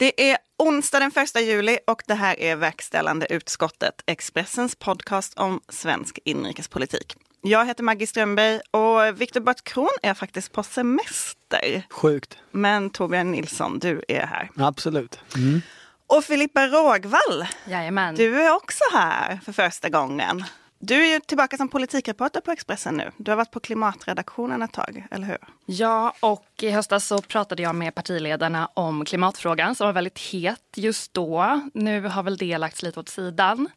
Det är onsdag den 1 juli och det här är Verkställande utskottet, Expressens podcast om svensk inrikespolitik. Jag heter Maggie Strömberg och Viktor Bart Kron är faktiskt på semester. Sjukt. Men Torbjörn Nilsson, du är här. Absolut. Mm. Och Filippa Rågvall, Jajamän. du är också här för första gången. Du är ju tillbaka som politikreporter på Expressen nu. Du har varit på klimatredaktionen ett tag, eller hur? Ja, och i höstas så pratade jag med partiledarna om klimatfrågan som var väldigt het just då. Nu har väl det lagts lite åt sidan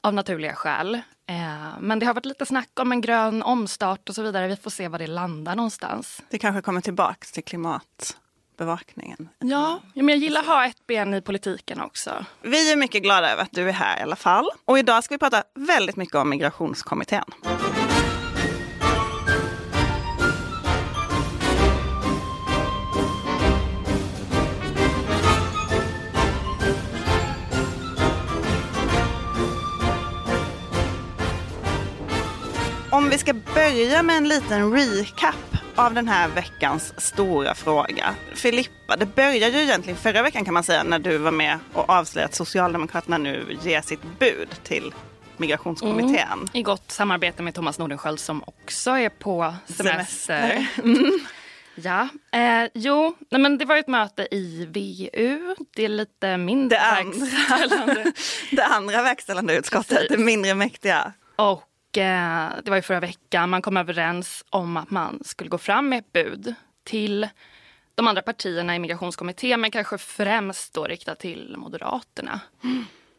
av naturliga skäl. Eh, men det har varit lite snack om en grön omstart och så vidare. Vi får se var det landar någonstans. Det kanske kommer tillbaka till klimatbevakningen. Ja, men jag gillar att ha ett ben i politiken också. Vi är mycket glada över att du är här i alla fall. Och idag ska vi prata väldigt mycket om migrationskommittén. Om vi ska börja med en liten recap av den här veckans stora fråga. Filippa, det började ju egentligen förra veckan kan man säga när du var med och avslöjade att Socialdemokraterna nu ger sitt bud till migrationskommittén. Mm. I gott samarbete med Thomas Nordenskjöld som också är på semester. Mm. Ja, eh, jo, nej, men det var ett möte i VU. Det är lite mindre Det andra. verkställande. Det andra verkställande utskottet, det mindre mäktiga. Och Eh, det var ju förra veckan man kom överens om att man skulle gå fram med ett bud till de andra partierna i migrationskommittén men kanske främst då riktat till Moderaterna.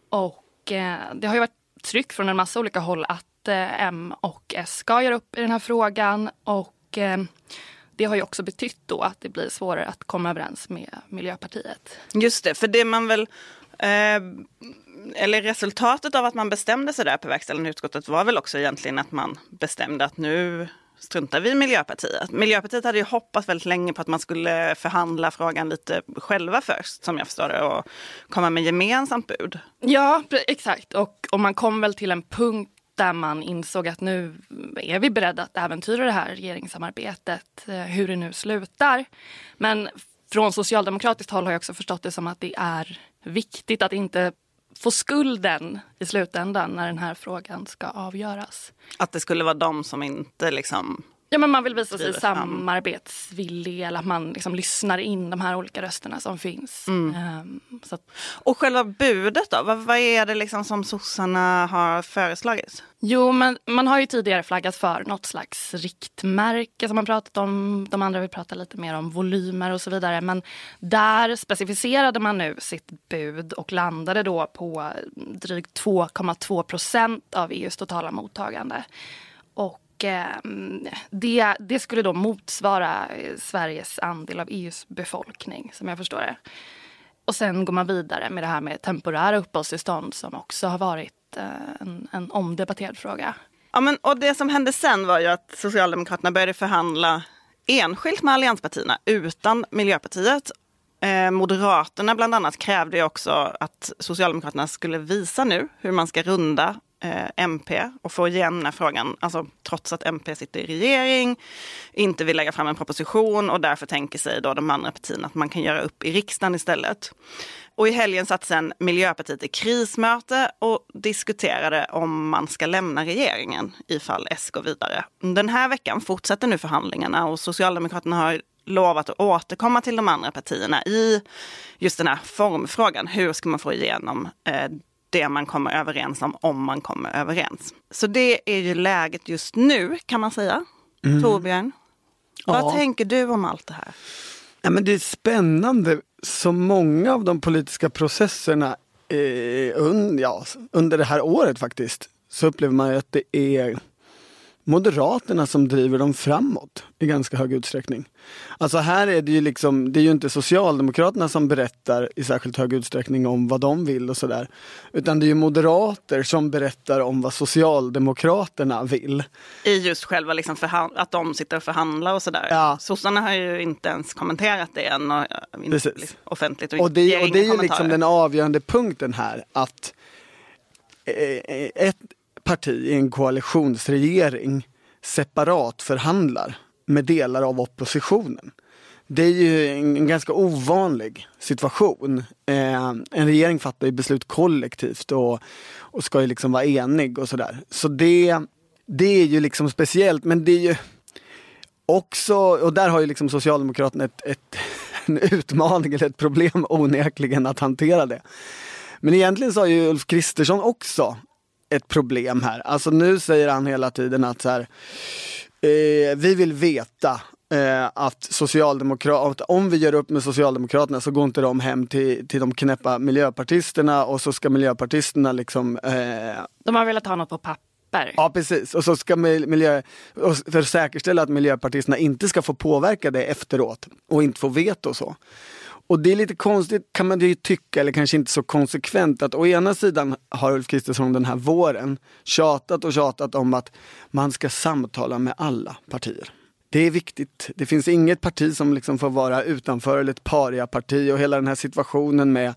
Och eh, det har ju varit tryck från en massa olika håll att eh, M och S ska göra upp i den här frågan och eh, det har ju också betytt då att det blir svårare att komma överens med Miljöpartiet. Just det, för det man väl... Eh, eller resultatet av att man bestämde sig där på verkställande utskottet var väl också egentligen att man bestämde att nu struntar vi i Miljöpartiet. Miljöpartiet hade ju hoppats väldigt länge på att man skulle förhandla frågan lite själva först, som jag förstår det, och komma med gemensamt bud. Ja, exakt. Och, och man kom väl till en punkt där man insåg att nu är vi beredda att äventyra det här regeringssamarbetet, eh, hur det nu slutar. Men från socialdemokratiskt håll har jag också förstått det som att det är viktigt att inte få skulden i slutändan när den här frågan ska avgöras. Att det skulle vara de som inte liksom... Ja, men man vill visa sig samarbetsvillig eller att man liksom lyssnar in de här olika rösterna som finns. Ehm, så att, Och själva budet då? Vad, vad är det liksom som sossarna har föreslagit? Jo, men man har ju tidigare flaggat för något slags riktmärke som man pratat om. De andra vill prata lite mer om volymer och så vidare. Men där specificerade man nu sitt bud och landade då på drygt 2,2 procent av EUs totala mottagande. Eh, det, det skulle då motsvara eh, Sveriges andel av EUs befolkning, som jag förstår det. Och sen går man vidare med det här med temporära uppehållstillstånd som också har varit eh, en, en omdebatterad fråga. Ja, men, och det som hände sen var ju att Socialdemokraterna började förhandla enskilt med allianspartierna utan Miljöpartiet. Eh, Moderaterna bland annat krävde ju också att Socialdemokraterna skulle visa nu hur man ska runda eh, MP och få igen den här frågan, alltså trots att MP sitter i regering, inte vill lägga fram en proposition och därför tänker sig då de andra partierna att man kan göra upp i riksdagen istället. Och i helgen satt sen Miljöpartiet i krismöte och diskuterade om man ska lämna regeringen ifall S går vidare. Den här veckan fortsätter nu förhandlingarna och Socialdemokraterna har lovat att återkomma till de andra partierna i just den här formfrågan. Hur ska man få igenom eh, det man kommer överens om, om man kommer överens. Så det är ju läget just nu kan man säga. Torbjörn, vad Ja. tänker du om allt det här? Ja, men det är spännande. Så många av de politiska processerna eh, un, ja, under det här året faktiskt så upplever man ju att det är Moderaterna som driver dem framåt i ganska hög utsträckning. Alltså här är det ju liksom, det är ju inte Socialdemokraterna som berättar i särskilt hög utsträckning om vad de vill och sådär. Utan det är ju moderater som berättar om vad Socialdemokraterna vill. I just själva liksom att de sitter och förhandlar och sådär. Ja. Sossarna har ju inte ens kommenterat det än och, liksom, offentligt. Och, Och det, och det är ju liksom den avgörande punkten här att eh, ett parti i en koalitionsregering separat förhandlar med delar av oppositionen. det är ju en, en ganska ovanlig situation. Eh, en regering fattar ju beslut kollektivt och, och ska ju liksom vara enig och sådär. Så det, det är ju liksom speciellt men det är ju också, och där har ju liksom Socialdemokraterna ett, ett, en utmaning eller ett problem onekligen att hantera det. Men egentligen så har ju Ulf Kristersson också ett problem här. Alltså nu säger han hela tiden att så här, eh, vi vill veta eh, att Socialdemokraterna, om vi gör upp med Socialdemokraterna så går inte de hem till, till de knäppa miljöpartisterna och så ska miljöpartisterna liksom eh, De har velat ha något på papper. Ja precis, och så ska miljö, och för att säkerställa att miljöpartisterna inte ska få påverka det efteråt och inte få veto och så. Och det är lite konstigt kan man ju tycka, eller kanske inte så konsekvent, att å ena sidan har Ulf Kristersson den här våren tjatat och tjatat om att man ska samtala med alla partier. Det är viktigt. Det finns inget parti som liksom får vara utanför eller ett pariaparti, och hela den här situationen med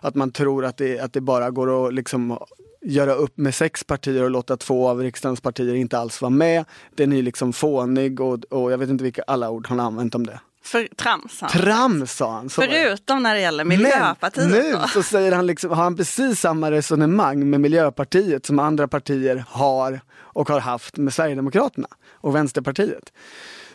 att man tror att det, att det bara går att liksom göra upp med sex partier och låta två av riksdagens partier inte alls vara med. Den är liksom fånig och, och jag vet inte vilka alla ord han har använt om det. För trams. Han. Trams sa han. Förutom när det gäller Miljöpartiet. Men nu så säger han liksom, har han precis samma resonemang med Miljöpartiet som andra partier har och har haft med Sverigedemokraterna och Vänsterpartiet.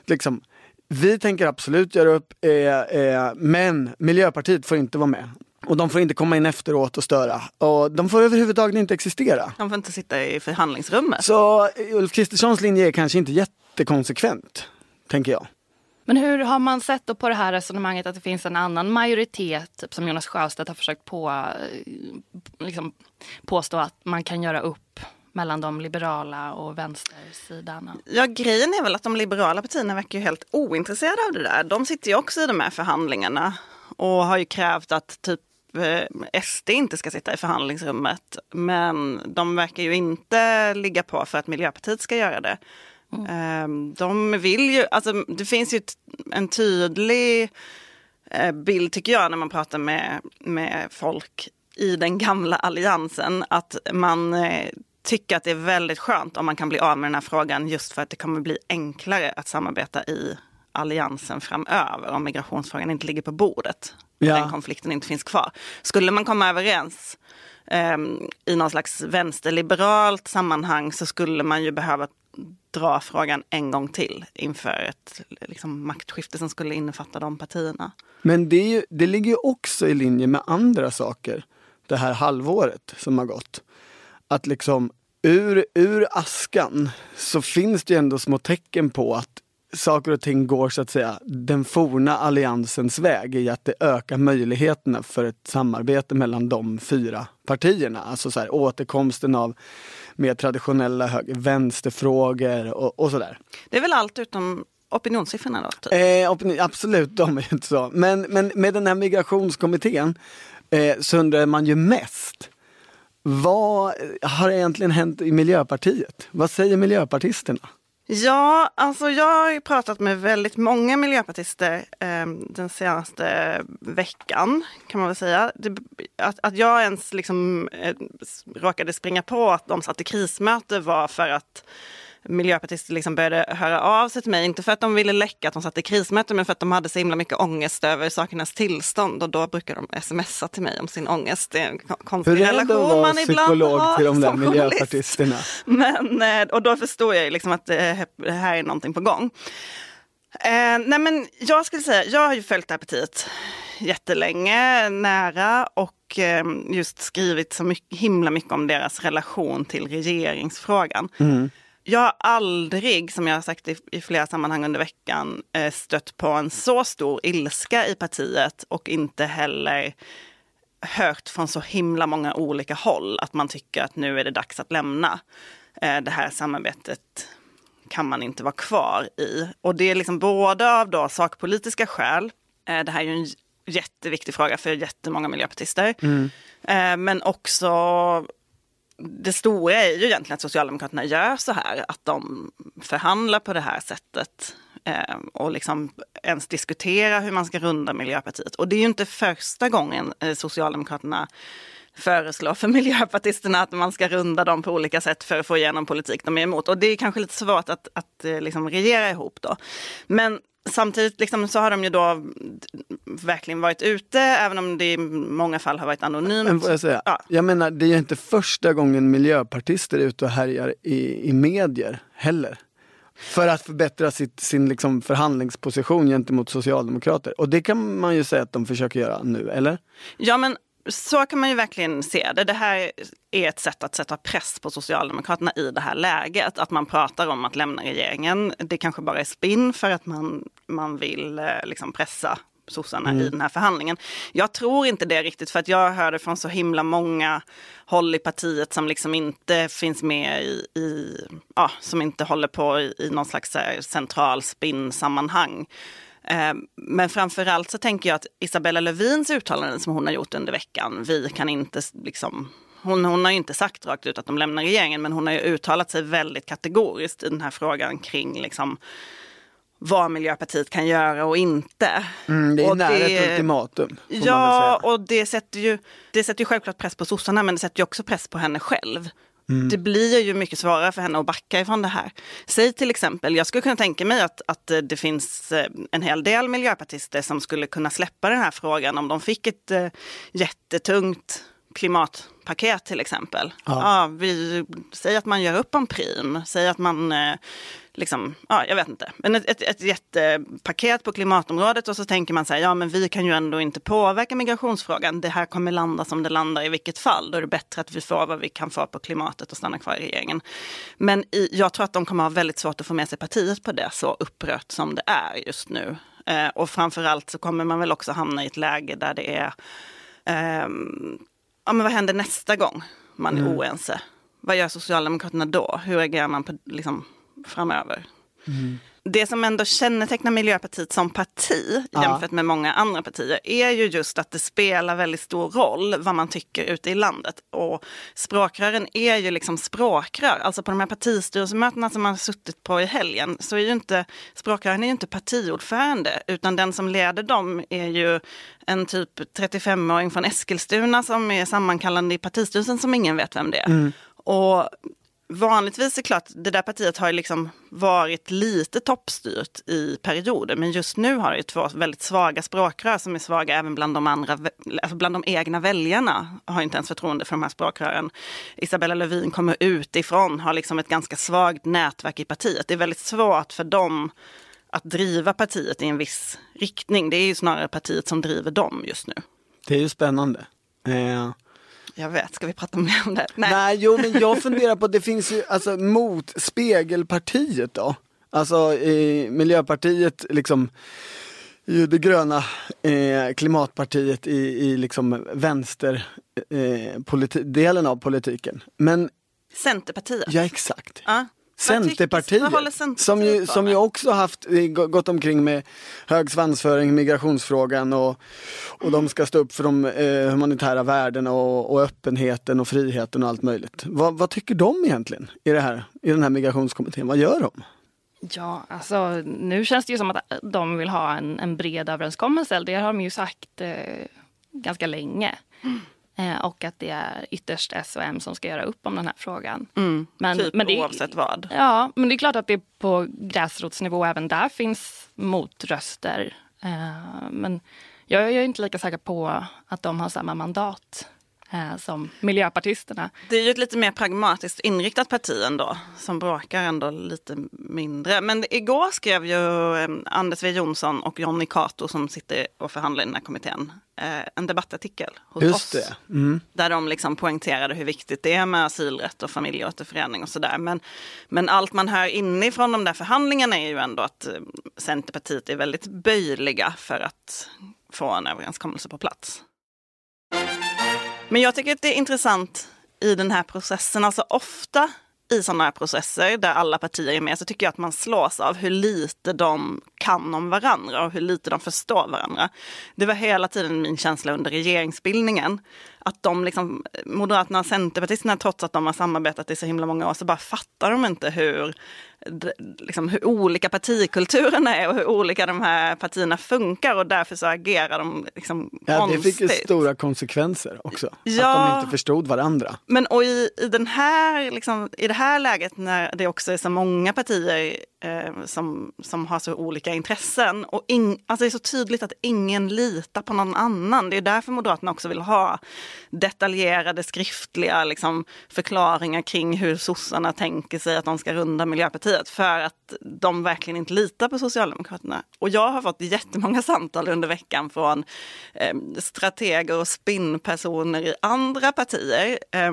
Liksom, vi tänker absolut göra upp, eh, eh, men Miljöpartiet får inte vara med. Och de får inte komma in efteråt och störa. Och de får överhuvudtaget inte existera. De får inte sitta i förhandlingsrummet. Så Ulf Kristerssons linje är kanske inte jättekonsekvent, tänker jag. Men hur har man sett då på det här resonemanget att det finns en annan majoritet, typ som Jonas Sjöstedt har försökt på, eh, liksom, påstå att man kan göra upp mellan de liberala och vänstersidan? Ja, grejen är väl att de liberala partierna verkar ju helt ointresserade av det där. De sitter ju också i de här förhandlingarna och har ju krävt att typ eh, SD inte ska sitta i förhandlingsrummet. Men de verkar ju inte ligga på för att Miljöpartiet ska göra det. Mm. De vill ju, alltså det finns ju en tydlig eh, bild tycker jag när man pratar med, med folk i den gamla alliansen att man eh, tycker att det är väldigt skönt om man kan bli av med den här frågan just för att det kommer bli enklare att samarbeta i alliansen framöver om migrationsfrågan inte ligger på bordet. Ja. Den konflikten inte finns kvar. Skulle man komma överens um, i någon slags vänsterliberalt sammanhang så skulle man ju behöva dra frågan en gång till inför ett liksom, maktskifte som skulle innefatta de partierna. Men det, ju, det ligger ju också i linje med andra saker det här halvåret som har gått. Att liksom ur, ur askan så finns det ju ändå små tecken på att saker och ting går så att säga den forna alliansens väg i att det ökar möjligheterna för ett samarbete mellan de fyra partierna. Alltså så här, återkomsten av mer traditionella höger, vänsterfrågor och, och sådär. Det är väl allt utom opinionssiffrorna då? Typ. Eh, opinion, absolut, de är ju inte så. Men, men med den här migrationskommittén eh, så undrar man ju mest vad har egentligen hänt i Miljöpartiet? Vad säger miljöpartisterna? Ja, alltså jag har pratat med väldigt många miljöpartister eh, den senaste veckan kan man väl säga. Det, att, att jag ens liksom eh, råkade springa på att de satt i krismöte var för att miljöpartister liksom började höra av sig till mig. Inte för att de ville läcka att de satt i krismöte men för att de hade så himla mycket ångest över sakernas tillstånd. Och då brukar de smsa till mig om sin ångest. Det är en konstig Hur är det att vara psykolog till de där miljöpartisterna? Men, eh, och då förstår jag liksom att det här är någonting på gång. Eh, nej men jag skulle säga, jag har ju följt det här partiet jättelänge, nära och eh, just skrivit så mycket, himla mycket om deras relation till regeringsfrågan. Mm. Jag har aldrig, som jag har sagt i, i flera sammanhang under veckan, eh, stött på en så stor ilska i partiet och inte heller hört från så himla många olika håll att man tycker att nu är det dags att lämna eh, det här samarbetet kan man inte vara kvar i. Och det är liksom både av då sakpolitiska skäl, eh, det här är ju en jätteviktig fråga för jättemånga miljöpartister, mm. men också det stora är ju egentligen att Socialdemokraterna gör så här, att de förhandlar på det här sättet eh, och liksom ens diskuterar hur man ska runda Miljöpartiet. Och det är ju inte första gången eh, Socialdemokraterna föreslår för miljöpartisterna att man ska runda dem på olika sätt för att få igenom politik de är emot. Och det är kanske lite svårt att, att eh, liksom regera ihop då. Men samtidigt liksom, så har de ju då verkligen varit ute, även om det i många fall har varit anonymt. Jag säga, Ja. jag menar det är ju inte första gången miljöpartister är ute och härjar i, i medier heller. För att förbättra sitt, sin liksom förhandlingsposition gentemot socialdemokrater. Och det kan man ju säga att de försöker göra nu, eller? Ja men så kan man ju verkligen se det. Det här är ett sätt att sätta press på Socialdemokraterna i det här läget. Att man pratar om att lämna regeringen. Det kanske bara är spinn för att man, man vill eh, liksom pressa sossarna i den här förhandlingen. Jag tror inte det riktigt för att jag hörde från så himla många håll i partiet som liksom inte finns med i, i ja, som inte håller på i, i någon slags här central spinn-sammanhang. Eh, Men framförallt så tänker jag att Isabella Lövins uttalanden som hon har gjort under veckan, vi kan inte liksom hon, hon har ju inte sagt rakt ut att de lämnar regeringen, men hon har ju uttalat sig väldigt kategoriskt i den här frågan kring liksom vad Miljöpartiet kan göra och inte. Mm, det är Och nära det- ett ultimatum. Ja, och det sätter, ju, det sätter ju självklart press på sossarna, men det sätter ju också press på henne själv. Mm. Det blir ju mycket svårare för henne att backa ifrån det här. Säg till exempel, jag skulle kunna tänka mig att, att eh, det finns eh, en hel del miljöpartister som skulle kunna släppa den här frågan om de fick ett eh, jättetungt klimat klimatpaket till exempel. Ja. Ja. vi, säg att man gör upp om prim, säg att man eh, liksom, ja jag vet inte, men ett, ett, ett jättepaket på klimatområdet och så tänker man så här, ja men vi kan ju ändå inte påverka migrationsfrågan, det här kommer landa som det landar i vilket fall, då är det bättre att vi får vad vi kan få på klimatet och stanna kvar i regeringen. Men i, jag tror att de kommer ha väldigt svårt att få med sig partiet på det, så upprört som det är just nu. Eh, och framförallt så kommer man väl också hamna i ett läge där det är ehm, ja, men vad händer nästa gång man är oense? Vad gör Socialdemokraterna då? Hur agerar man på, liksom, framöver? Det som ändå kännetecknar Miljöpartiet som parti Ja. jämfört med många andra partier är ju just att det spelar väldigt stor roll vad man tycker ute i landet. Och språkrören är ju liksom språkrör. Alltså på de här partistyrelsemötena som man har suttit på i helgen så är ju inte språkrören är ju inte partiordförande utan den som leder dem är ju en typ 35-åring från Eskilstuna som är sammankallande i partistyrelsen som ingen vet vem det är. Och Vanligtvis är klart, det där partiet har liksom varit lite toppstyrt i perioder, men just nu har det ju två väldigt svaga språkrör som är svaga även bland de andra, alltså bland de egna väljarna har inte ens förtroende för de här språkrören. Isabella Lövin kommer utifrån, har liksom ett ganska svagt nätverk i partiet. Det är väldigt svårt för dem att driva partiet i en viss riktning. Det är ju snarare partiet som driver dem just nu. Det är ju spännande. Eh. Jag vet, ska vi prata mer om det? Nej. jo men jag funderar på, det finns ju alltså mot spegelpartiet då. Alltså eh, Miljöpartiet liksom ju det gröna eh, klimatpartiet i, i liksom vänster eh, politi- delen av politiken. Men Centerpartiet. ja exakt. Ja. Centerpartiet, Centerpartiet som ju, som ju också haft eh, gå- gått omkring med hög svansföring migrationsfrågan och, och de ska stå upp för de eh, humanitära värdena och, och öppenheten och friheten och allt möjligt. Vad, vad tycker de egentligen i, det här, i den här migrationskommittén? Vad gör de? Ja, alltså nu känns det ju som att de vill ha en, en bred överenskommelse. Det har de ju sagt eh, ganska länge. Eh, och att det är ytterst S och M som ska göra upp om den här frågan. Mm, Men- typ men det- oavsett vad. Ja, men det är klart att det på gräsrotsnivå även där finns motröster. Eh, men jag är ju inte lika säker på att de har samma mandat eh, som miljöpartisterna. Det är ju ett lite mer pragmatiskt inriktat parti ändå, som bråkar ändå lite mindre. Men igår skrev ju eh, Anders W Jonsson och Jonny Cato som sitter och förhandlar i den här kommittén eh, en debattartikel hos Just oss. det. Mm. Där de liksom poängterade hur viktigt det är med asylrätt och familjeåterförening och sådär. Men, men allt man hör inifrån de där förhandlingarna är ju ändå att Centerpartiet är väldigt böjliga för att få en överenskommelse på plats. Men jag tycker att det är intressant i den här processen, alltså ofta i sådana här processer där alla partier är med så tycker jag att man slås av hur lite de kan om varandra och hur lite de förstår varandra. Det var hela tiden min känsla under regeringsbildningen. Att de liksom, Moderaterna och Centerpartisterna, trots att de har samarbetat i så himla många år, så bara fattar de inte hur liksom, hur olika partikulturerna är och hur olika de här partierna funkar och därför så agerar de liksom ja, konstigt. Det fick ju stora konsekvenser också. Ja. Att de inte förstod varandra. Men och i, i, den här, liksom, i det här läget när det också är så många partier eh, som, som har så olika intressen och in, alltså det är så tydligt att ingen litar på någon annan. Det är därför Moderaterna också vill ha detaljerade skriftliga liksom, förklaringar kring hur sossarna tänker sig att de ska runda Miljöpartiet för att de verkligen inte litar på Socialdemokraterna. Och jag har fått jättemånga samtal under veckan från eh, strateger och spinnpersoner i andra partier eh,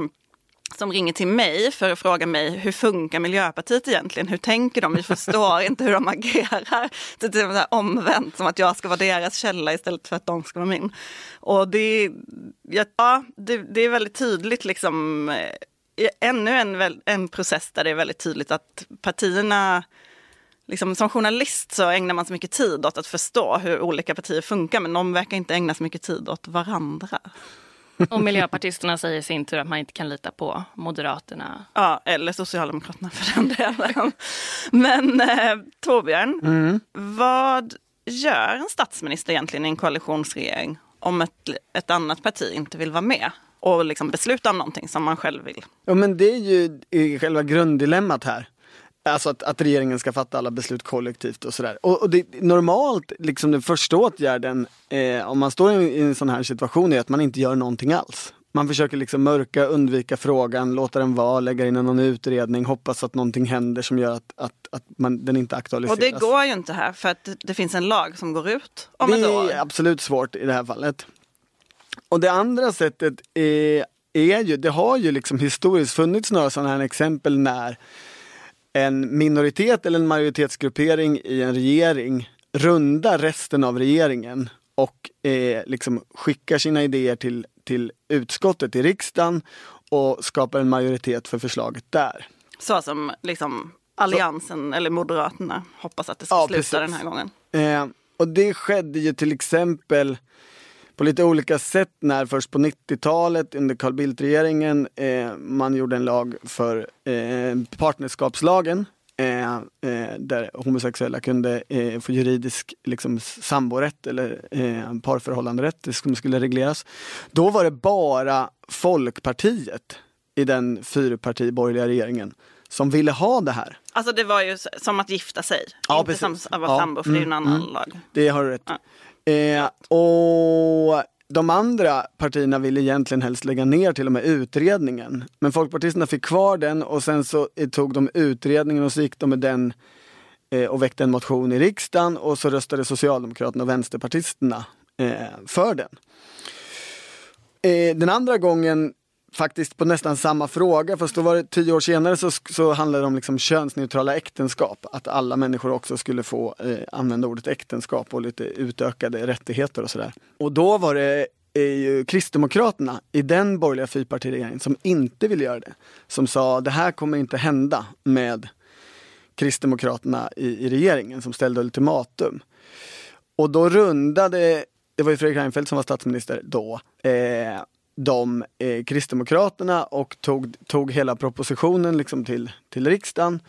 som ringer till mig för att fråga mig hur funkar Miljöpartiet egentligen? Hur tänker de? Vi förstår inte hur de agerar. Det är typ så omvänt, som att jag ska vara deras källa istället för att de ska vara min. Och det, ja, det, det är väldigt tydligt, liksom, eh, ännu en, en process där det är väldigt tydligt att partierna Liksom, som journalist så ägnar man så mycket tid åt att förstå hur olika partier funkar men de verkar inte ägna så mycket tid åt varandra. Och miljöpartisterna säger i sin tur att man inte kan lita på Moderaterna. Ja, eller Socialdemokraterna för den delen. Men eh, Torbjörn, mm. vad gör en statsminister egentligen i en koalitionsregering om ett, ett annat parti inte vill vara med? och liksom besluta om någonting som man själv vill. Ja men det är ju själva grunddilemmat här. Alltså att, att regeringen ska fatta alla beslut kollektivt och sådär. Och, och det, normalt, liksom den första åtgärden eh, om man står i, en sån här situation är att man inte gör någonting alls. Man försöker liksom mörka, undvika frågan, låta den vara, lägga in någon utredning, hoppas att någonting händer som gör att, att, att man, den inte aktualiseras. Och det går ju inte här för att det finns en lag som går ut om ett år. Det är absolut svårt i det här fallet. Och det andra sättet är, är ju, det har ju liksom historiskt funnits några sådana här exempel när en minoritet eller en majoritetsgruppering i en regering rundar resten av regeringen och eh, liksom skickar sina idéer till, till utskottet i riksdagen och skapar en majoritet för förslaget där. Så som liksom Alliansen Så. eller Moderaterna hoppas att det ska ja, sluta precis. den här gången. Eh, och det skedde ju till exempel på lite olika sätt när först på 90-talet under Carl Bildt-regeringen eh, man gjorde en lag för eh, partnerskapslagen eh, eh där homosexuella kunde eh, få juridisk liksom, samborätt eller eh, parförhållanderätt som skulle regleras. Då var det bara Folkpartiet i den fyrparti borgerliga regeringen som ville ha det här. Alltså det var ju som att gifta sig, ja, inte precis. som att vara ja. sambo för det är ju en mm, annan mm. lag. Det har du rätt ja. Eh, och de andra partierna ville egentligen helst lägga ner till och med utredningen. Men folkpartisterna fick kvar den och sen så eh, tog de utredningen och så gick de med den eh, och väckte en motion i riksdagen och så röstade Socialdemokraterna och Vänsterpartisterna eh, för den. Eh, den andra gången faktiskt på nästan samma fråga, fast då var det tio år senare så, så handlade det om liksom könsneutrala äktenskap. Att alla människor också skulle få eh, använda ordet äktenskap och lite utökade rättigheter och sådär. Och då var det är ju Kristdemokraterna i den borgerliga fyrpartiregeringen som inte ville göra det. Som sa det här kommer inte hända med Kristdemokraterna i, i regeringen som ställde ultimatum. Och då rundade, det var ju Fredrik Reinfeldt som var statsminister då, eh, de eh, Kristdemokraterna och tog, tog hela propositionen liksom till, till riksdagen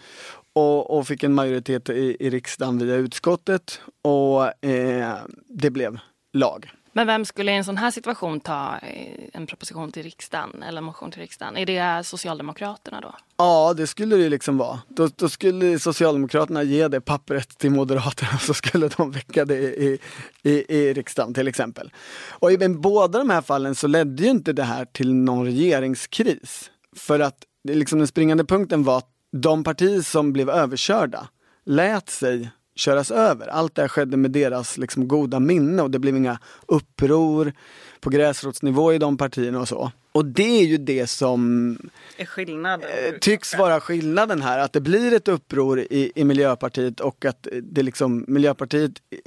och, och fick en majoritet i, i riksdagen via utskottet och eh, det blev lag. Men vem skulle i en sån här situation ta eh, en proposition till riksdagen eller en motion till riksdagen? Är det Socialdemokraterna då? Ja, det skulle det liksom vara. Då, då skulle Socialdemokraterna ge det pappret till Moderaterna så skulle de väcka det i, i, i riksdagen till exempel. Och i båda de här fallen så ledde ju inte det här till någon regeringskris. För att liksom den springande punkten var att de partier som blev överkörda lät sig köras över. Allt det här skedde med deras liksom, goda minne och det blev inga uppror på gräsrotsnivå i de partierna och så. Och det är ju det som. Eh, tycks vara skillnaden här, att det blir ett uppror i, i Miljöpartiet och att det liksom, Miljöpartiet eh,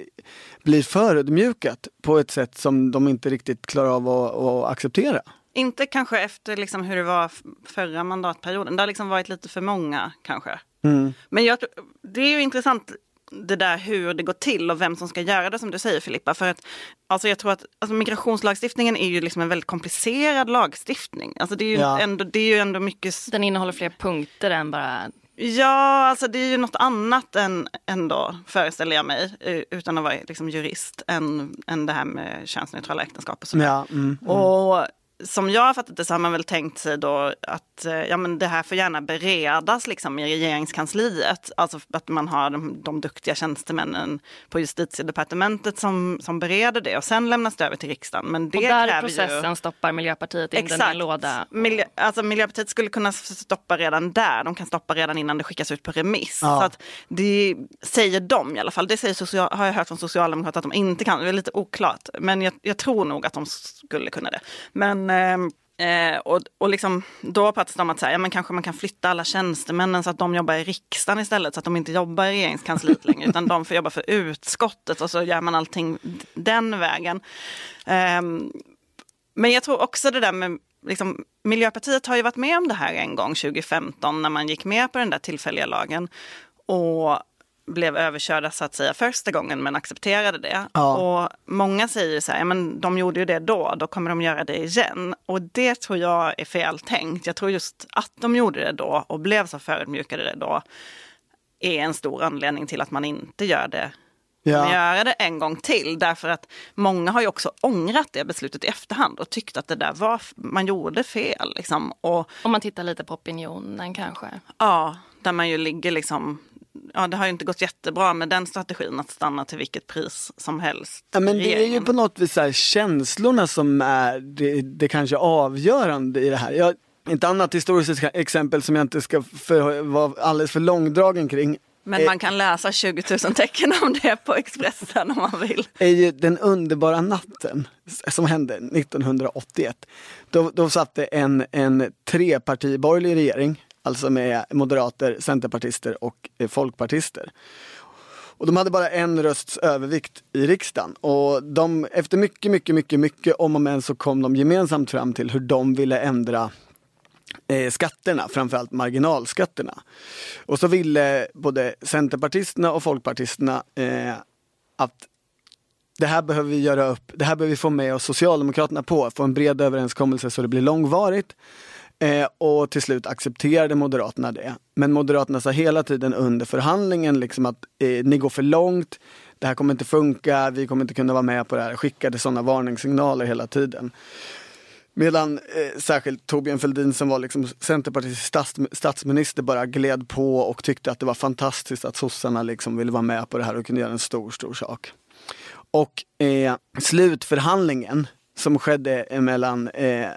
blir förödmjukat på ett sätt som de inte riktigt klarar av att, att acceptera. Inte kanske efter liksom hur det var förra mandatperioden. Det har liksom varit lite för många kanske. Mm. Men jag, det är ju intressant det där hur det går till och vem som ska göra det som du säger Filippa. För att alltså jag tror att alltså migrationslagstiftningen är ju liksom en väldigt komplicerad lagstiftning. Alltså det är ju, ja. ändå, det är ju ändå mycket... Den innehåller fler punkter än bara Ja, alltså det är ju något annat än ändå, föreställer jag mig, utan att vara liksom jurist, än, än det här med könsneutrala äktenskap och så. Ja, mm, mm. Och som jag har fattat det så har man väl tänkt sig då att eh, ja, men det här får gärna beredas liksom i regeringskansliet. Alltså att man har de, de duktiga tjänstemännen på justitiedepartementet som, som bereder det och sen lämnas det över till riksdagen. Men det och där processen ju... stoppar Miljöpartiet in den i låda. Miljö, alltså Miljöpartiet skulle kunna stoppa redan där. De kan stoppa redan innan det skickas ut på remiss. Ja. Så att det säger de i alla fall. Det säger social, har jag hört från Socialdemokraterna att de inte kan. Det är lite oklart. Men jag, jag tror nog att de skulle kunna det. Men Eh, eh, och, och liksom, då pratades det om att så här, ja, men kanske man kan flytta alla tjänstemännen så att de jobbar i riksdagen istället. Så att de inte jobbar i regeringskansliet längre utan de får jobba för utskottet och så gör man allting den vägen. Eh, men jag tror också det där med Liksom, Miljöpartiet har ju varit med om det här en gång 2015 när man gick med på den där tillfälliga lagen. Och blev överkörda så att säga första gången men accepterade det. Ja. Och många säger så här, men de gjorde ju det då, då kommer de göra det igen. Och det tror jag är fel tänkt. Jag tror just att de gjorde det då och blev så förödmjukade det då är en stor anledning till att man inte gör det ja. göra det en gång till. Därför att många har ju också ångrat det beslutet i efterhand och tyckt att det där var, man gjorde fel. Liksom. Och, Om man tittar lite på opinionen kanske? Ja, där man ju ligger liksom ja, det har ju inte gått jättebra med den strategin att stanna till vilket pris som helst. Ja, men det är ju på något vis här, känslorna som är det, det kanske avgörande i det här. Jag, ett annat historiskt exempel som jag inte ska för, vara alldeles för långdragen kring men man kan läsa 20 000 tecken om det på Expressen om man vill. är ju den underbara natten som hände 1981. Då, då satt det en, en trepartiborgerlig regering Alltså med moderater, centerpartister och eh, folkpartister. Och de hade bara en rösts övervikt i riksdagen. Och de, efter mycket, mycket, mycket, mycket om och men så kom de gemensamt fram till hur de ville ändra eh, skatterna, framförallt marginalskatterna. Och så ville både centerpartisterna och folkpartisterna eh, att det här behöver vi göra upp, det här behöver vi få med oss Socialdemokraterna på, få en bred överenskommelse så det blir långvarigt. Eh, och till slut accepterade Moderaterna det. Men Moderaterna sa hela tiden under förhandlingen liksom att eh, ni går för långt, det här kommer inte funka, vi kommer inte kunna vara med på det här. Skickade sådana varningssignaler hela tiden. Medan eh, särskilt Torbjörn Fälldin som var liksom Centerpartiets stats, statsminister bara gled på och tyckte att det var fantastiskt att sossarna liksom ville vara med på det här och kunde göra en stor, stor sak. Och eh, slutförhandlingen som skedde mellan eh,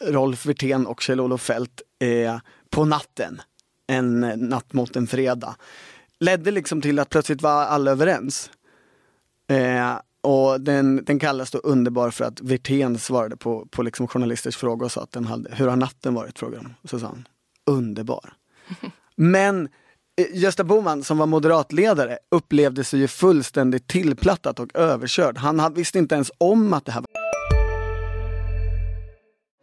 Rolf Wirtén och Kjell-Olof Fält eh, på natten, en natt mot en fredag, ledde liksom till att plötsligt var alla överens. Eh, och den, den kallas då Underbar för att Wirtén svarade på, på liksom journalisters frågor och sa att den hade, hur har natten varit? frågade de. Så sa han, underbar. Men eh, Gösta Bohman som var moderatledare upplevde sig ju fullständigt tillplattat och överkörd. Han visste inte ens om att det här var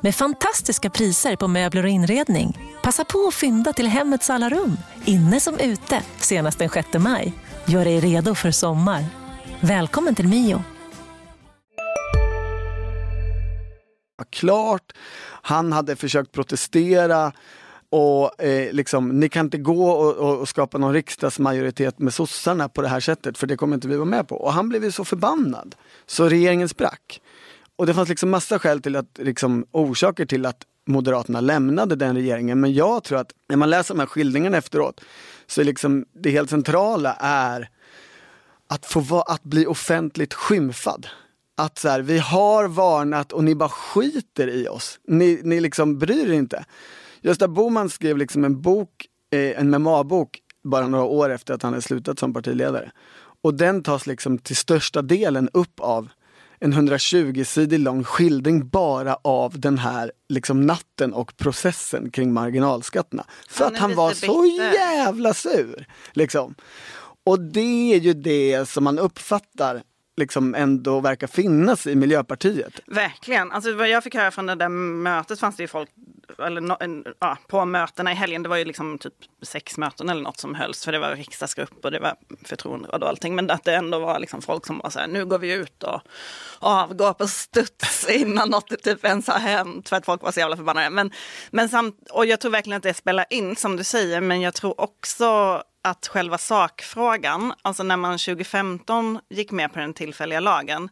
med fantastiska priser på möbler och inredning. Passa på att fynda till hemmets alla rum, inne som ute, senast den 6 maj. Gör dig redo för sommar. Välkommen till Mio. Klart, han hade försökt protestera och eh, liksom, ni kan inte gå och, och, skapa någon riksdagsmajoritet med sossarna på det här sättet för det kommer inte vi vara med på. Och han blev ju så förbannad så regeringen sprack. Och det fanns liksom massa skäl till att, liksom, orsaker till att Moderaterna lämnade den regeringen. Men jag tror att när man läser de här skildringarna efteråt så är liksom det helt centrala är att få va, att bli offentligt skymfad. Att så här, vi har varnat och ni bara skiter i oss. Ni, ni liksom bryr er inte. Gösta Bohman skrev liksom en bok, eh, en memoarbok bara några år efter att han hade slutat som partiledare. Och den tas liksom till största delen upp av en 120-sidig lång skildring bara av den här liksom natten och processen kring marginalskatterna. För han att han var så jävla sur. Liksom. Och det är ju det som man uppfattar liksom ändå verkar finnas i Miljöpartiet. Verkligen. Alltså vad jag fick höra från det där mötet fanns det ju folk, eller no, en, ja, på mötena i helgen, det var ju liksom typ sex möten eller något som hölls, för det var riksdagsgrupp och det var förtroenderåd och allting, men att det ändå var liksom folk som var så här, nu går vi ut och avgår på studs innan något typ ens har hänt, för att folk var så jävla förbannade. Men, men samt, och jag tror verkligen att det spelar in, som du säger, men jag tror också att själva sakfrågan, alltså när man 2015 gick med på den tillfälliga lagen,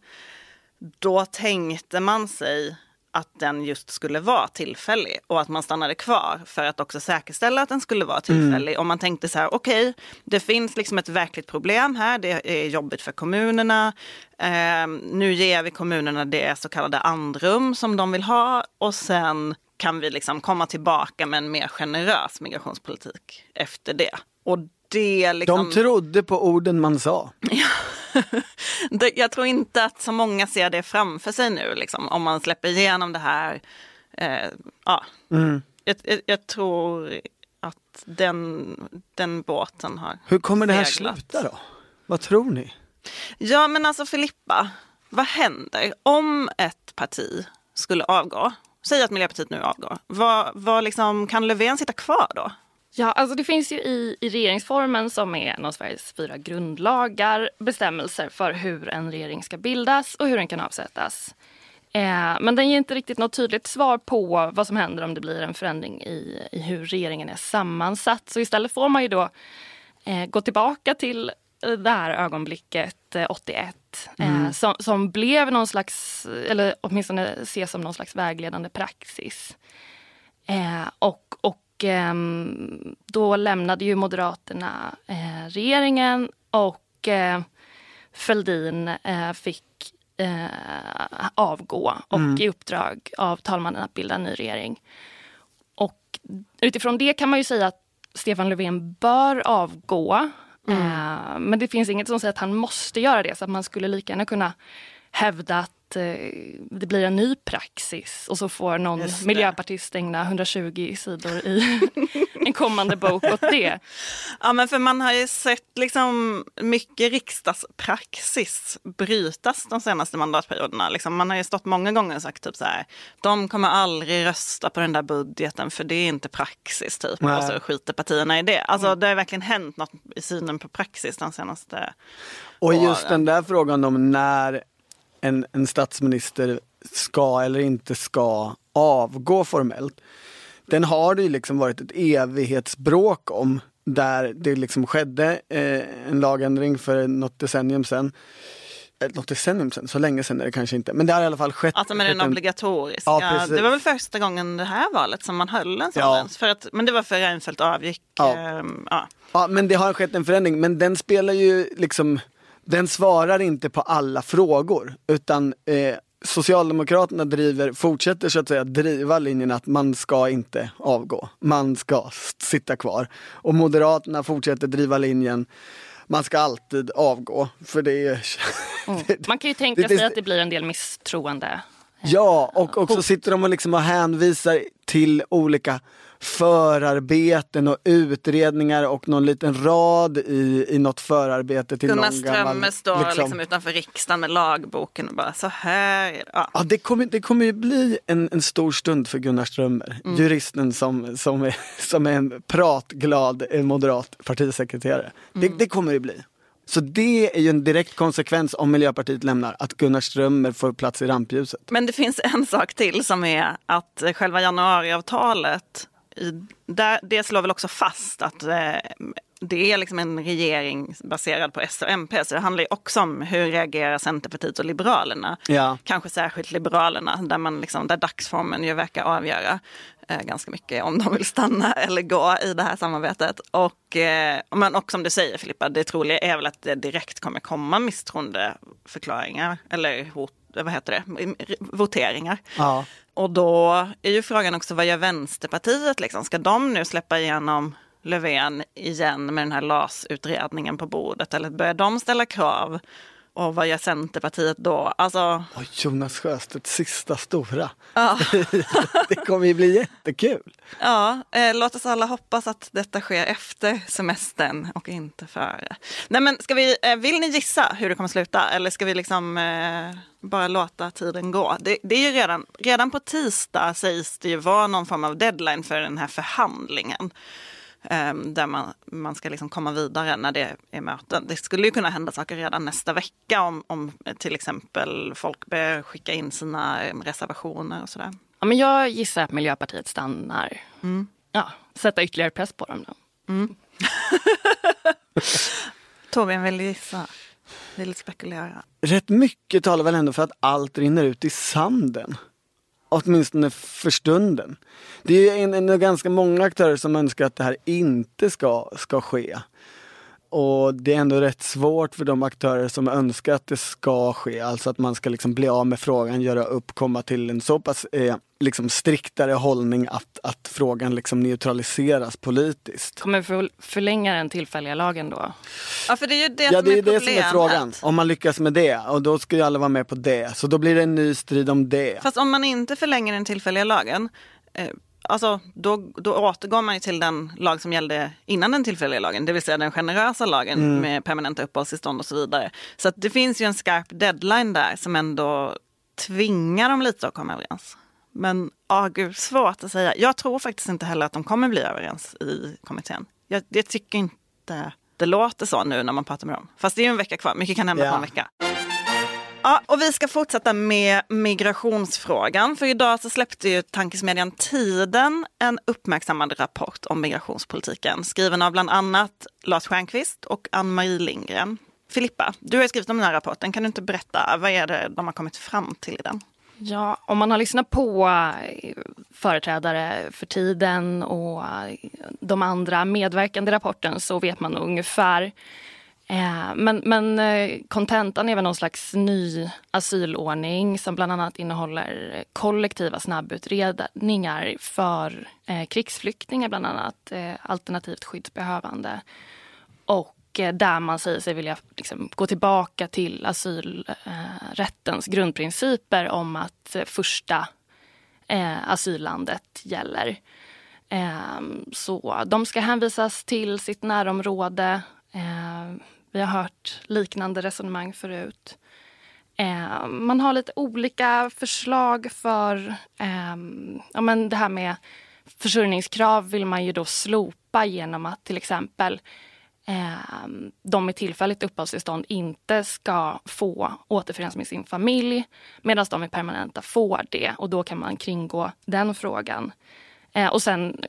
då tänkte man sig att den just skulle vara tillfällig och att man stannade kvar för att också säkerställa att den skulle vara tillfällig. Mm. Och man tänkte så här, okej, okay, det finns liksom ett verkligt problem här, det är jobbigt för kommunerna. Eh, nu ger vi kommunerna det så kallade andrum som de vill ha och sen kan vi liksom komma tillbaka med en mer generös migrationspolitik efter det. Och det liksom... De trodde på orden man sa. jag tror inte att så många ser det framför sig nu, liksom, om man släpper igenom det här. Eh, ja. Mm. Jag, jag, jag, tror att den, den båten har Hur kommer det här sluta då? Vad tror ni? Ja men alltså Filippa, vad händer om ett parti skulle avgå? Säg att Miljöpartiet nu avgår. Vad, vad liksom, kan Löfven sitta kvar då? Ja, alltså det finns ju i, i regeringsformen som är en av Sveriges fyra grundlagar bestämmelser för hur en regering ska bildas och hur den kan avsättas. Eh, men den ger inte riktigt något tydligt svar på vad som händer om det blir en förändring i, i hur regeringen är sammansatt. Så istället får man ju då eh, gå tillbaka till det här ögonblicket eh, 81 eh, mm. som, som blev någon slags, eller åtminstone ses som någon slags vägledande praxis. Eh, och, och och eh, då lämnade ju Moderaterna eh, regeringen och eh, Fälldin eh, fick eh, avgå och mm. i uppdrag av talmannen att bilda en ny regering. Och utifrån det kan man ju säga att Stefan Löfven bör avgå. Mm. Eh, men det finns inget som säger att han måste göra det så att man skulle lika gärna kunna hävda att att eh, det blir en ny praxis och så får någon miljöpartist ägna 120 sidor i en kommande bok åt det. Ja men för man har ju sett liksom mycket riksdagspraxis brytas de senaste mandatperioderna. Liksom man har ju stått många gånger och sagt typ så här, de kommer aldrig rösta på den där budgeten för det är inte praxis typ. Nej. Och så skiter partierna i det. Alltså mm. det har verkligen hänt något i synen på praxis de senaste Och just den där frågan om när en, en statsminister ska eller inte ska avgå formellt. Den har det ju liksom varit ett evighetsbråk om där det liksom skedde eh, en lagändring för något decennium sedan. Eh, något decennium sedan, så länge sedan är det kanske inte. Men det har i alla fall skett. Alltså med den obligatoriska. Ja, det var väl första gången det här valet som man höll en sån. Ja. För att, men det var för Reinfeldt avgick. Ja. Eh, ja. ja men det har skett en förändring. Men den spelar ju liksom den svarar inte på alla frågor utan eh, Socialdemokraterna driver, fortsätter så att säga driva linjen att man ska inte avgå, man ska sitta kvar. Och Moderaterna fortsätter driva linjen man ska alltid avgå. För det är... Mm. Man kan ju tänka sig att det blir en del misstroende. Ja, och också sitter de och, liksom och hänvisar till olika förarbeten och utredningar och någon liten rad i, i något förarbete till Gunnar någon Strömmer står liksom, liksom utanför riksdagen med lagboken och bara så här. Ja, ja det, kommer, det kommer ju bli en, en stor stund för Gunnar Strömmer, mm. juristen som, som, är, som är en pratglad moderat partisekreterare. Mm. Det, det kommer det bli. Så det är ju en direkt konsekvens om Miljöpartiet lämnar, att Gunnar Strömmer får plats i rampljuset. Men det finns en sak till som är att själva januariavtalet där, det slår väl också fast att eh, det är liksom en regering baserad på S och MP. Så det handlar ju också om hur reagerar Centerpartiet och Liberalerna. Ja. Kanske särskilt Liberalerna där, man liksom, där dagsformen ju verkar avgöra ganska mycket om de vill stanna eller gå i det här samarbetet. Och, eh, men också som du säger Filippa, det troliga är väl att det direkt kommer komma misstroendeförklaringar eller hot vad heter det, voteringar. Ja. Och då är ju frågan också vad gör Vänsterpartiet liksom? Ska de nu släppa igenom Löfven igen med den här LAS-utredningen på bordet eller börjar de ställa krav och vad gör Centerpartiet då? Alltså, Och Jonas Sjöstedts sista stora. ja, Det kommer ju bli jättekul. ja eh, låt oss alla hoppas att detta sker efter semestern och inte före. Nej men ska vi, eh, vill ni gissa hur det kommer sluta eller ska vi liksom eh, bara låta tiden gå? Det, det är ju redan, redan på tisdag sägs det ju vara någon form av deadline för den här förhandlingen. Ehm, där man, man ska liksom komma vidare när det är möten. Det skulle ju kunna hända saker redan nästa vecka om, om till exempel folk börjar skicka in sina eh, reservationer och sådär. Ja, men jag gissar att Miljöpartiet stannar. Ja, sätta ytterligare press på dem. Då. Torbjörn vill gissa. Vill spekulera. Rätt mycket talar väl ändå för att allt rinner ut i sanden. Åtminstone för stunden. Det är ju en, en, ganska många aktörer som önskar att det här inte ska, ska ske. Och det är ändå rätt svårt för de aktörer som önskar att det ska ske, alltså att man ska liksom bli av med frågan, göra upp, komma till en så pass eh, liksom striktare hållning att, att frågan liksom neutraliseras politiskt. Kommer vi få förlänga den tillfälliga lagen då? Ja, för det är ju det Ja som det är är det som är frågan, om man lyckas med det och då ska ju alla vara med på det. Så då blir det en ny strid om det. Fast om man inte förlänger den tillfälliga lagen, eh, alltså, då, då återgår man ju till den lag som gällde innan den tillfälliga lagen, det vill säga den generösa lagen med permanenta uppehållstillstånd och så vidare. Så att det finns ju en skarp deadline där som ändå tvingar dem lite att komma överens. Men ah, gud, svårt att säga. Jag tror faktiskt inte heller att de kommer bli överens i kommittén. Jag, jag tycker inte det låter så nu när man pratar med dem. Fast det är ju en vecka kvar, mycket kan hända Ja. på en vecka. Ja, och vi ska fortsätta med migrationsfrågan. För idag så släppte ju tankesmedjan Tiden en uppmärksammad rapport om migrationspolitiken. Skriven av bland annat Lars Stjernkvist och Ann-Marie Lindgren. Filippa, du har skrivit om den här rapporten. Kan du inte berätta, vad är det de har kommit fram till i den? Ja, om man har lyssnat på eh, företrädare för tiden och eh, de andra medverkande i rapporten så vet man ungefär. Eh, Men, men eh, kontentan är väl någon slags ny asylordning som bland annat innehåller kollektiva snabbutredningar för eh, krigsflyktingar bland annat, eh, alternativt skyddsbehövande. Och eh, där man säger sig vilja liksom, gå tillbaka till asylrättens eh, grundprinciper om att första asyllandet gäller. Så de ska hänvisas till sitt närområde. Vi har hört liknande resonemang förut. Eh, man har lite olika förslag för eh, ja, men det här med försörjningskrav vill man ju då slopa genom att till exempel eh, de med tillfälligt uppehållstillstånd inte ska få återförenas med sin familj medan de med permanenta får det och då kan man kringgå den frågan. Eh, och sen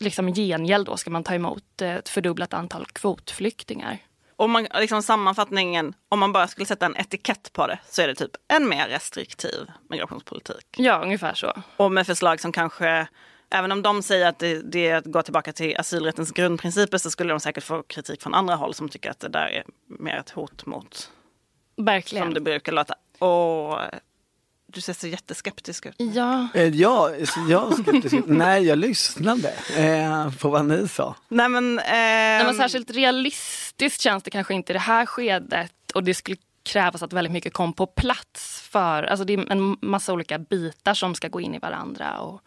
liksom i gengäld då ska man ta emot ett fördubblat antal kvotflyktingar. Om man, liksom sammanfattningen, om man bara skulle sätta en etikett på det så är det typ en mer restriktiv migrationspolitik. Ja, ungefär så. Och med förslag som kanske, även om de säger att det, det är att gå tillbaka till asylrättens grundprinciper så skulle de säkert få kritik från andra håll som tycker att det där är mer ett hot mot, Verkligen. som det brukar låta. Och du ser så jätteskeptisk ut. Ja, Eh, Ja, jag är skeptisk. Nej, jag lyssnade eh, på vad ni sa. Nej men, Nej, ehm, men särskilt realistiskt känns det kanske inte i det här skedet och det skulle krävas att väldigt mycket kom på plats för, alltså det är en massa olika bitar som ska gå in i varandra. Och,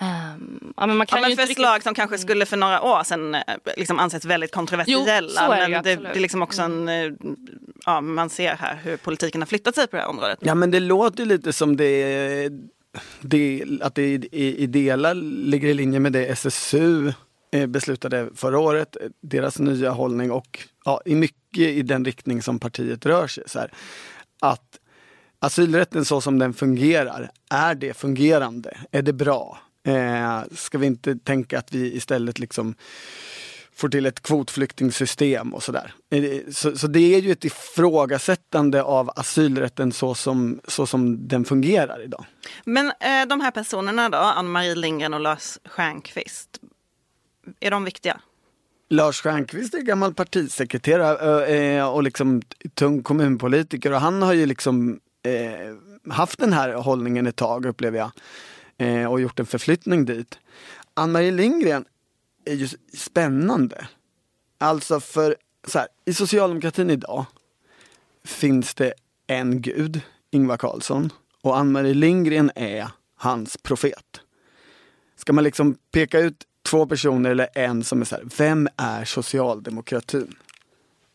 ehm, ja, men man kan Ja, men förslag riktigt- som kanske skulle för några år sedan eh, liksom ansetts väldigt kontroversiella. Jo, ju men det, det är liksom också en, eh, ja, man ser här hur politiken har flyttat sig på det här området. Ja men det låter lite som det, det att det i, i, i delar ligger i linje med det SSU eh, beslutade förra året, deras nya hållning och ja, i mycket i den riktning som partiet rör sig. Så här, att asylrätten så som den fungerar, är det fungerande? Är det bra? Eh, ska vi inte tänka att vi istället liksom får till ett kvotflyktingsystem och sådär. Eh, Så, så det är ju ett ifrågasättande av asylrätten så som, så som den fungerar idag. Men eh, de här personerna då, Ann-Marie Lindgren och Lars Stjernkvist, är de viktiga? Lars Stjernkvist är gammal partisekreterare eh, och liksom tung kommunpolitiker och han har ju liksom eh, haft den här hållningen ett tag upplever jag. Eh, och gjort en förflyttning dit. Ann-Marie Lindgren är ju spännande. Alltså för så här, i socialdemokratin idag finns det en gud, Ingvar Carlsson, och Ann-Marie Lindgren är hans profet. Ska man liksom peka ut två personer eller en som är så här, vem är socialdemokratin?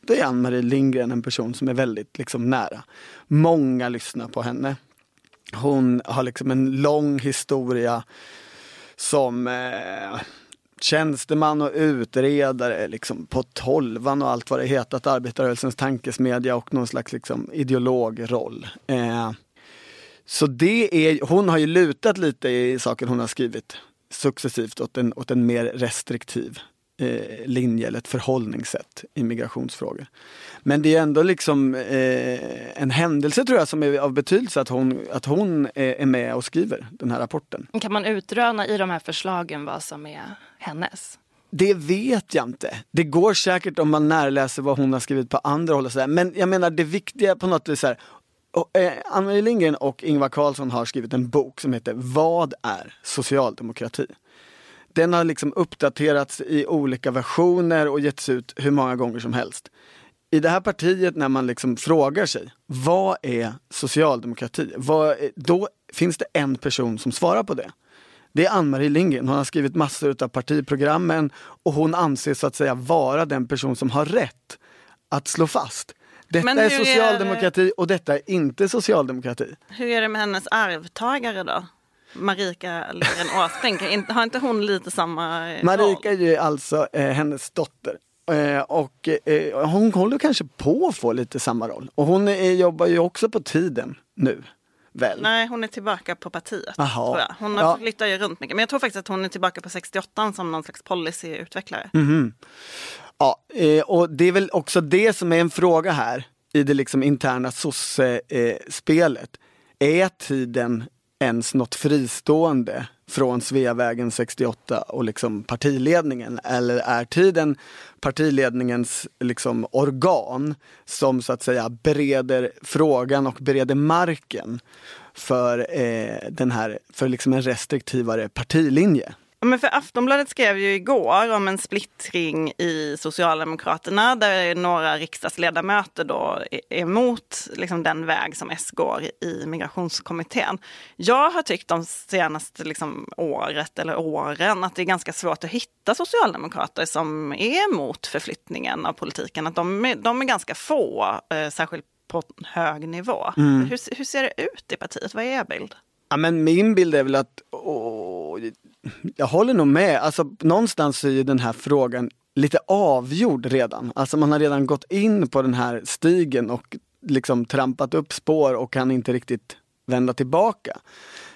Då är Ann-Marie Lindgren en person som är väldigt liksom nära. Många lyssnar på henne. Hon har liksom en lång historia som eh, tjänsteman och utredare liksom på tolvan och allt vad det hetat, arbetarrörelsens tankesmedja och någon slags liksom ideologroll. Eh, så det är, hon har ju lutat lite i saker hon har skrivit successivt åt en, åt en mer restriktiv eh, linje eller ett förhållningssätt i migrationsfrågor. Men det är ändå liksom eh, en händelse tror jag som är av betydelse att hon, att hon är, är med och skriver den här rapporten. Kan man utröna i de här förslagen vad som är hennes? Det vet jag inte. Det går säkert om man närläser vad hon har skrivit på andra håll och sådär. Men jag menar det viktiga på något vis är eh, Ann-Marie Lindgren och Ingvar Carlsson har skrivit en bok som heter Vad är socialdemokrati? Den har liksom uppdaterats i olika versioner och getts ut hur många gånger som helst. I det här partiet när man liksom frågar sig, vad är socialdemokrati? Vad är, då finns det en person som svarar på det. Det är Ann-Marie Lindgren. Hon har skrivit massor av partiprogrammen och hon anses så att säga vara den person som har rätt att slå fast. Detta är hur är socialdemokrati och detta är inte socialdemokrati. Hur är det med hennes arvtagare då? Marika Lundgren Åsbrink, In- har inte hon lite samma eh, Marika roll? är ju alltså eh, hennes dotter. Eh, och eh, hon håller kanske på att få lite samma roll. Och hon eh, jobbar ju också på tiden nu. Väl? Nej, hon är tillbaka på partiet. Jag. Hon har Ja. flyttar ju runt mycket. Men jag tror faktiskt att hon är tillbaka på 68 som någon slags policyutvecklare. Mm. Ja, eh, och det är väl också det som är en fråga här i det liksom interna sosse-spelet. är tiden ens något fristående från Sveavägen 68 och liksom partiledningen? Eller är tiden partiledningens liksom organ som så att säga bereder frågan och bereder marken för eh, den här, för liksom en restriktivare partilinje? Ja, Men för Aftonbladet skrev ju igår om en splittring i Socialdemokraterna där några riksdagsledamöter då är emot liksom, den väg som S går i migrationskommittén. Jag har tyckt de senaste liksom, året eller åren att det är ganska svårt att hitta socialdemokrater som är emot förflyttningen av politiken. Att de, är, de är ganska få, eh, särskilt på hög nivå. Hur, hur ser det ut i partiet? Vad är er bild? Ja, men min bild är väl att, åh, jag håller nog med, alltså någonstans är ju den här frågan lite avgjord redan. Alltså man har redan gått in på den här stigen och liksom trampat upp spår och kan inte riktigt vända tillbaka.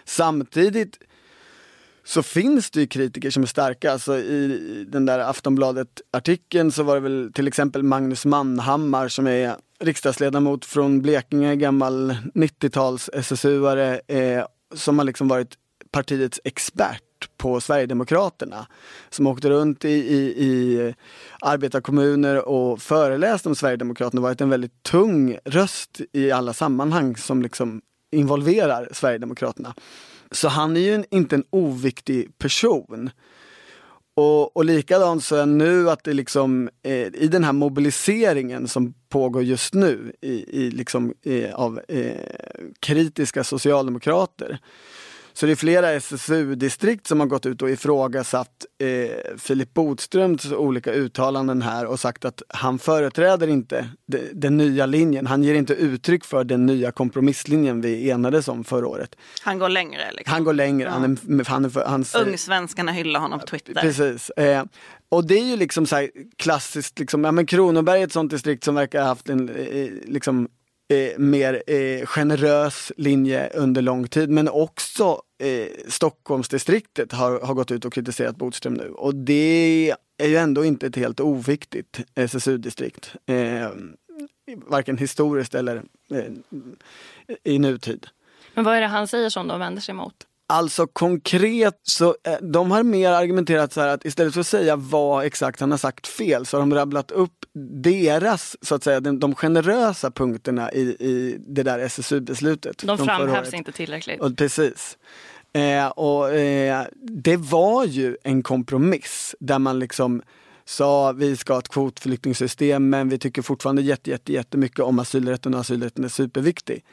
Samtidigt så finns det ju kritiker som är starka. Alltså I den där Aftonbladet-artikeln så var det väl till exempel Magnus Manhammar som är riksdagsledamot från Blekinge, gammal 90-tals SSU-are eh, som har liksom varit partiets expert på Sverigedemokraterna. Som åkte runt i, i, i arbetarkommuner och föreläste om Sverigedemokraterna och varit en väldigt tung röst i alla sammanhang som liksom involverar Sverigedemokraterna. Så han är ju en, inte en oviktig person. Och, och likadant så är nu att det liksom eh, i den här mobiliseringen som pågår just nu i, i liksom, eh, av eh, kritiska socialdemokrater. Så det är flera SSU-distrikt som har gått ut och ifrågasatt eh, Filip Bodströms olika uttalanden här och sagt att han företräder inte de, den nya linjen. Han ger inte uttryck för den nya kompromisslinjen vi enades om förra året. Han går längre. Liksom. Han går längre. Han är, han är hans, Ungsvenskarna hyllar honom på Twitter. Precis. Eh, och det är ju liksom så här klassiskt, liksom, ja, men Kronoberg är ett sånt distrikt som verkar ha haft en eh, liksom, eh, mer eh, generös linje under lång tid. Men också eh, Stockholmsdistriktet har, har gått ut och kritiserat Bodström nu. Och det är ju ändå inte ett helt oviktigt eh, SSU-distrikt. Eh, varken historiskt eller eh, i nutid. Men vad är det han säger som de vänder sig mot? Alltså konkret så, eh, de har mer argumenterat så här att istället för att säga vad exakt han har sagt fel så har de rabblat upp deras, så att säga, de, de generösa punkterna i, i det där SSU-beslutet. De framhävs inte tillräckligt. Och, precis. Eh, och eh, det var ju en kompromiss där man liksom sa vi ska ha ett kvotflyktingsystem men vi tycker fortfarande jätte, jätte, jättemycket om asylrätten och asylrätten är superviktig.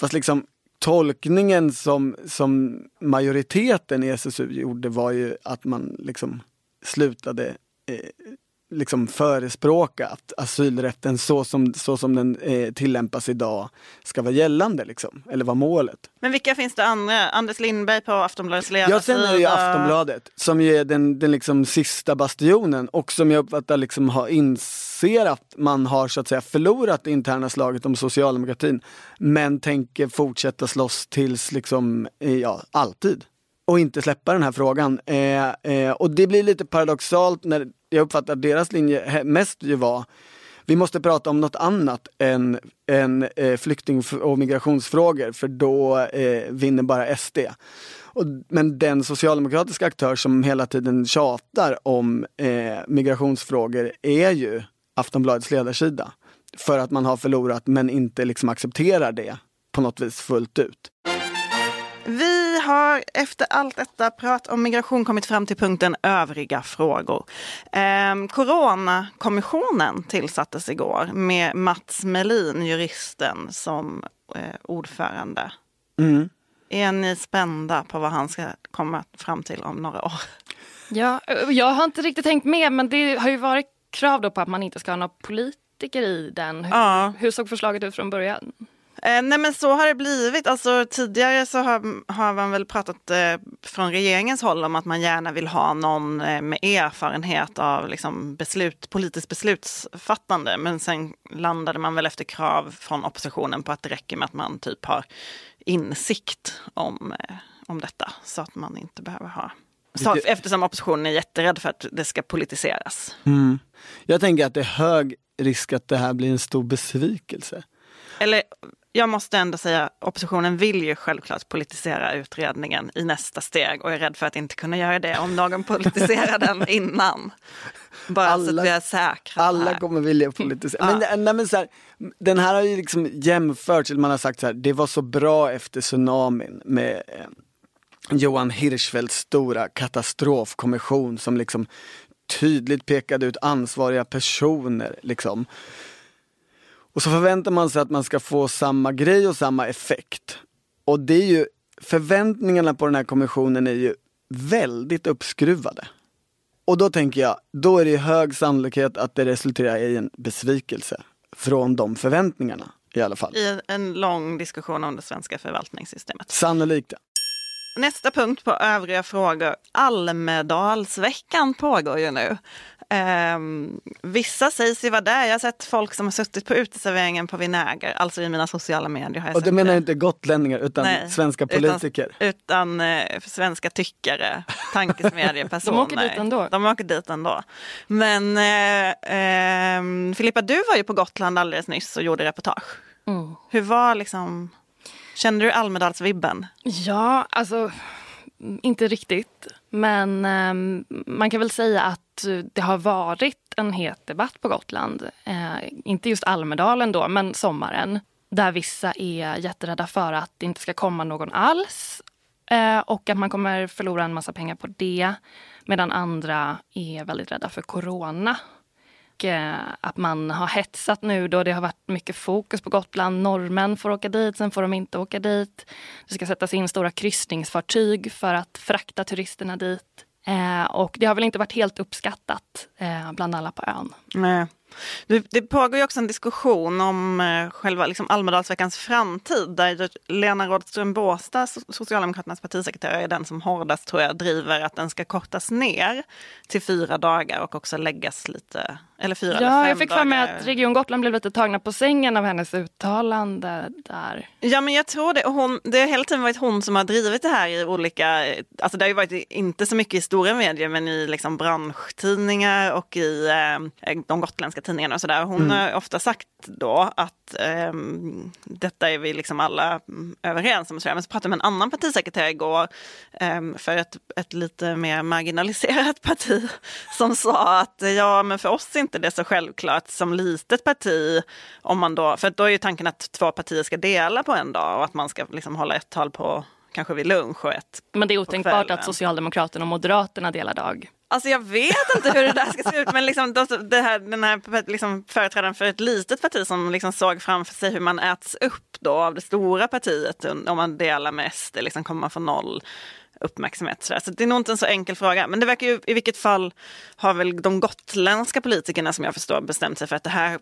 Fast liksom tolkningen som, som majoriteten i SSU gjorde var ju att man liksom slutade eh, liksom förespråka att asylrätten så som, så som den eh, tillämpas idag ska vara gällande, liksom, eller vara målet. Men vilka finns det andra? Anders Lindberg på Aftonbladets ledarsida? Ja, sen är det ju Aftonbladet som ju är den, den liksom sista bastionen och som jag uppfattar liksom har inser att man har så att säga förlorat det interna slaget om socialdemokratin men tänker fortsätta slåss tills liksom, eh, ja, alltid och inte släppa den här frågan. Eh, eh, och det blir lite paradoxalt när jag uppfattar att deras linje mest ju var vi måste prata om något annat än, än eh, flykting och migrationsfrågor för då eh, vinner bara SD. Och, men den socialdemokratiska aktör som hela tiden tjatar om eh, migrationsfrågor är ju Aftonbladets ledarsida. För att man har förlorat men inte liksom accepterar det på något vis fullt ut. Vi har efter allt detta prat om migration kommit fram till punkten övriga frågor. Eh, Coronakommissionen tillsattes igår med Mats Melin, juristen, som eh, ordförande. Mm. Är ni spända på vad han ska komma fram till om några år? Ja, jag har inte riktigt tänkt med, men det har ju varit krav då på att man inte ska ha några politiker i den. Hur, ja. hur såg förslaget ut från början? Eh, nej men så har det blivit. Alltså, tidigare så har, har man väl pratat eh, från regeringens håll om att man gärna vill ha någon eh, med erfarenhet av liksom, beslut, politiskt beslutsfattande. Men sen landade man väl efter krav från oppositionen på att det räcker med att man typ har insikt om, eh, om detta. Så att man inte behöver ha så, eftersom oppositionen är jätterädd för att det ska politiseras. Mm. Jag tänker att det är hög risk att det här blir en stor besvikelse. Eller jag måste ändå säga, oppositionen vill ju självklart politisera utredningen i nästa steg och är rädd för att inte kunna göra det om någon politiserar den innan. Bara alla, så att vi är säkra. Alla kommer vilja politisera. Men, ja. nej, men så här, den här har ju liksom jämförts, man har sagt så här, det var så bra efter tsunamin med eh, Johan Hirschfeldts stora katastrofkommission som liksom tydligt pekade ut ansvariga personer. Liksom. Och så förväntar man sig att man ska få samma grej och samma effekt. Och det är ju, förväntningarna på den här kommissionen är ju väldigt uppskruvade. Och då tänker jag, då är det hög sannolikhet att det resulterar i en besvikelse från de förväntningarna i alla fall. I en lång diskussion om det svenska förvaltningssystemet. Sannolikt. Nästa punkt på övriga frågor. Almedalsveckan pågår ju nu. Um, vissa sägs ju vara där. Jag har sett folk som har suttit på uteserveringen på Vinäger, alltså i mina sociala medier. Har jag och du menar det. inte gotlänningar utan Nej, svenska politiker? Utan, utan uh, svenska tyckare, tankesmedjepersoner. De åker dit ändå. De åker dit ändå. Men uh, uh, Filippa, du var ju på Gotland alldeles nyss och gjorde reportage. Mm. Hur var liksom, kände du Almedalsvibben? Ja, alltså inte riktigt. Men eh, man kan väl säga att det har varit en het debatt på Gotland. Eh, inte just Almedalen då, men sommaren. Där vissa är jätterädda för att det inte ska komma någon alls. Eh, och att man kommer förlora en massa pengar på det. Medan andra är väldigt rädda för corona Eh, att man har hetsat nu då det har varit mycket fokus på Gotland. Norrmän får åka dit, sen får de inte åka dit. Det ska sättas in stora kryssningsfartyg för att frakta turisterna dit. Eh, och det har väl inte varit helt uppskattat eh, bland alla på ön. Nej. Det, det pågår ju också en diskussion om eh, själva liksom Almedalsveckans framtid där Lena Rådström Båstad, Socialdemokraternas partisekreterare, är den som hårdast tror jag driver att den ska kortas ner till fyra dagar och också läggas lite eller fyra ja, eller fem jag fick för mig att Region Gotland blev lite tagna på sängen av hennes uttalande där. Ja, men jag tror det. Hon, det har hela tiden varit hon som har drivit det här i olika, alltså det har ju varit inte så mycket i stora medier, men i liksom branschtidningar och i eh, de gotländska tidningarna och sådär. Hon mm. har ofta sagt då att eh, detta är vi liksom alla överens om. Men så pratade jag med en annan partisekreterare igår eh, för ett, ett lite mer marginaliserat parti som sa att ja, men för oss är inte det så självklart som litet parti. Om man då, för då är ju tanken att två partier ska dela på en dag och att man ska liksom hålla ett tal på kanske vid lunch och ett Men det är otänkbart att Socialdemokraterna och Moderaterna delar dag. Alltså jag vet inte hur det där ska se ut, men liksom, det här, den här liksom, företrädaren för ett litet parti som liksom såg framför sig hur man äts upp då av det stora partiet om man delar med SD, liksom kommer man få noll uppmärksamhet. Så, så det är nog inte en så enkel fråga. Men det verkar ju i vilket fall har väl de gotländska politikerna som jag förstår bestämt sig för att det här,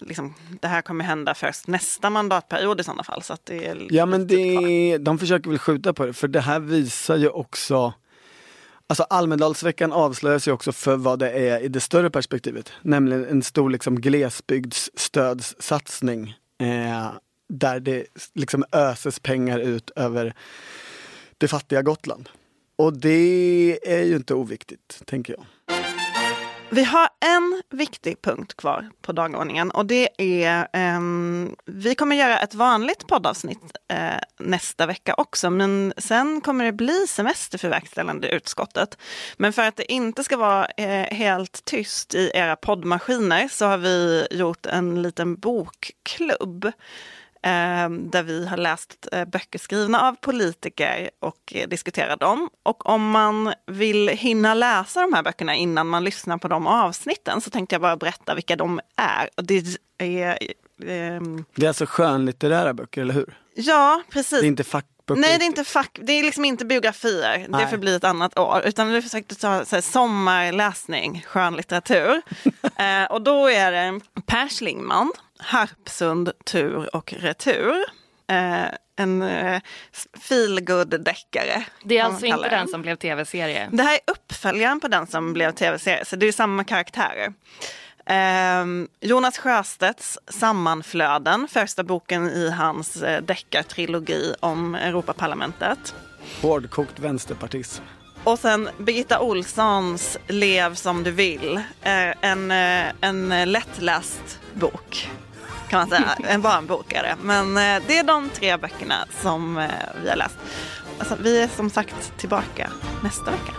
liksom, det här kommer hända först nästa mandatperiod i sådana fall. Så det är ja men det, de försöker väl skjuta på det för det här visar ju också Alltså Almedalsveckan avslöjas ju också för vad det är i det större perspektivet. Nämligen en stor liksom glesbygdsstödssatsning. Eh, där det liksom öses pengar ut över det fattiga Gotland. Och det är ju inte oviktigt, tänker jag. Vi har en viktig punkt kvar på dagordningen och det är um, vi kommer göra ett vanligt poddavsnitt uh, nästa vecka också men sen kommer det bli semester för verkställande utskottet. Men för att det inte ska vara uh, helt tyst i era poddmaskiner så har vi gjort en liten bokklubb där vi har läst eh, böcker skrivna av politiker och eh, diskuterar dem. Och om man vill hinna läsa de här böckerna innan man lyssnar på de avsnitten så tänkte jag bara berätta vilka de är. Det är, um... det är alltså skönlitterära böcker, eller hur? Ja, precis. Det är inte fackböcker? Nej, det är inte fack, det är liksom inte biografier. Nej. Det får bli ett annat år. Utan vi försökte ta så här, sommarläsning, skönlitteratur. eh, och då är det Per Schlingman Harpsund tur och retur. Eh, en eh, feelgood-deckare. Det är alltså inte den som blev tv-serie? Det här är uppföljaren på den som blev tv-serie, så det är samma karaktärer. Eh, Jonas Sjöstedts Sammanflöden, första boken i hans eh, deckartrilogi om Europaparlamentet. Hårdkokt vänsterpartism. Och sen Birgitta Olssons Lev som du vill. Eh, en, eh, en lättläst bok kan man säga. En barnbok är det. Men det är de tre böckerna som vi har läst. Alltså, vi är som sagt tillbaka nästa vecka.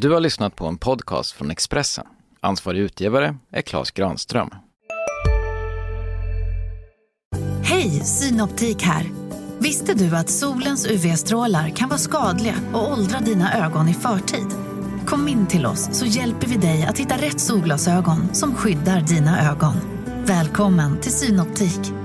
Du har lyssnat på en podcast från Expressen. Ansvarig utgivare är Klas Granström. Hej, Synoptik här. Visste du att solens UV-strålar kan vara skadliga och åldra dina ögon i förtid? Kom in till oss så hjälper vi dig att hitta rätt solglasögon som skyddar dina ögon. Välkommen till Synoptik.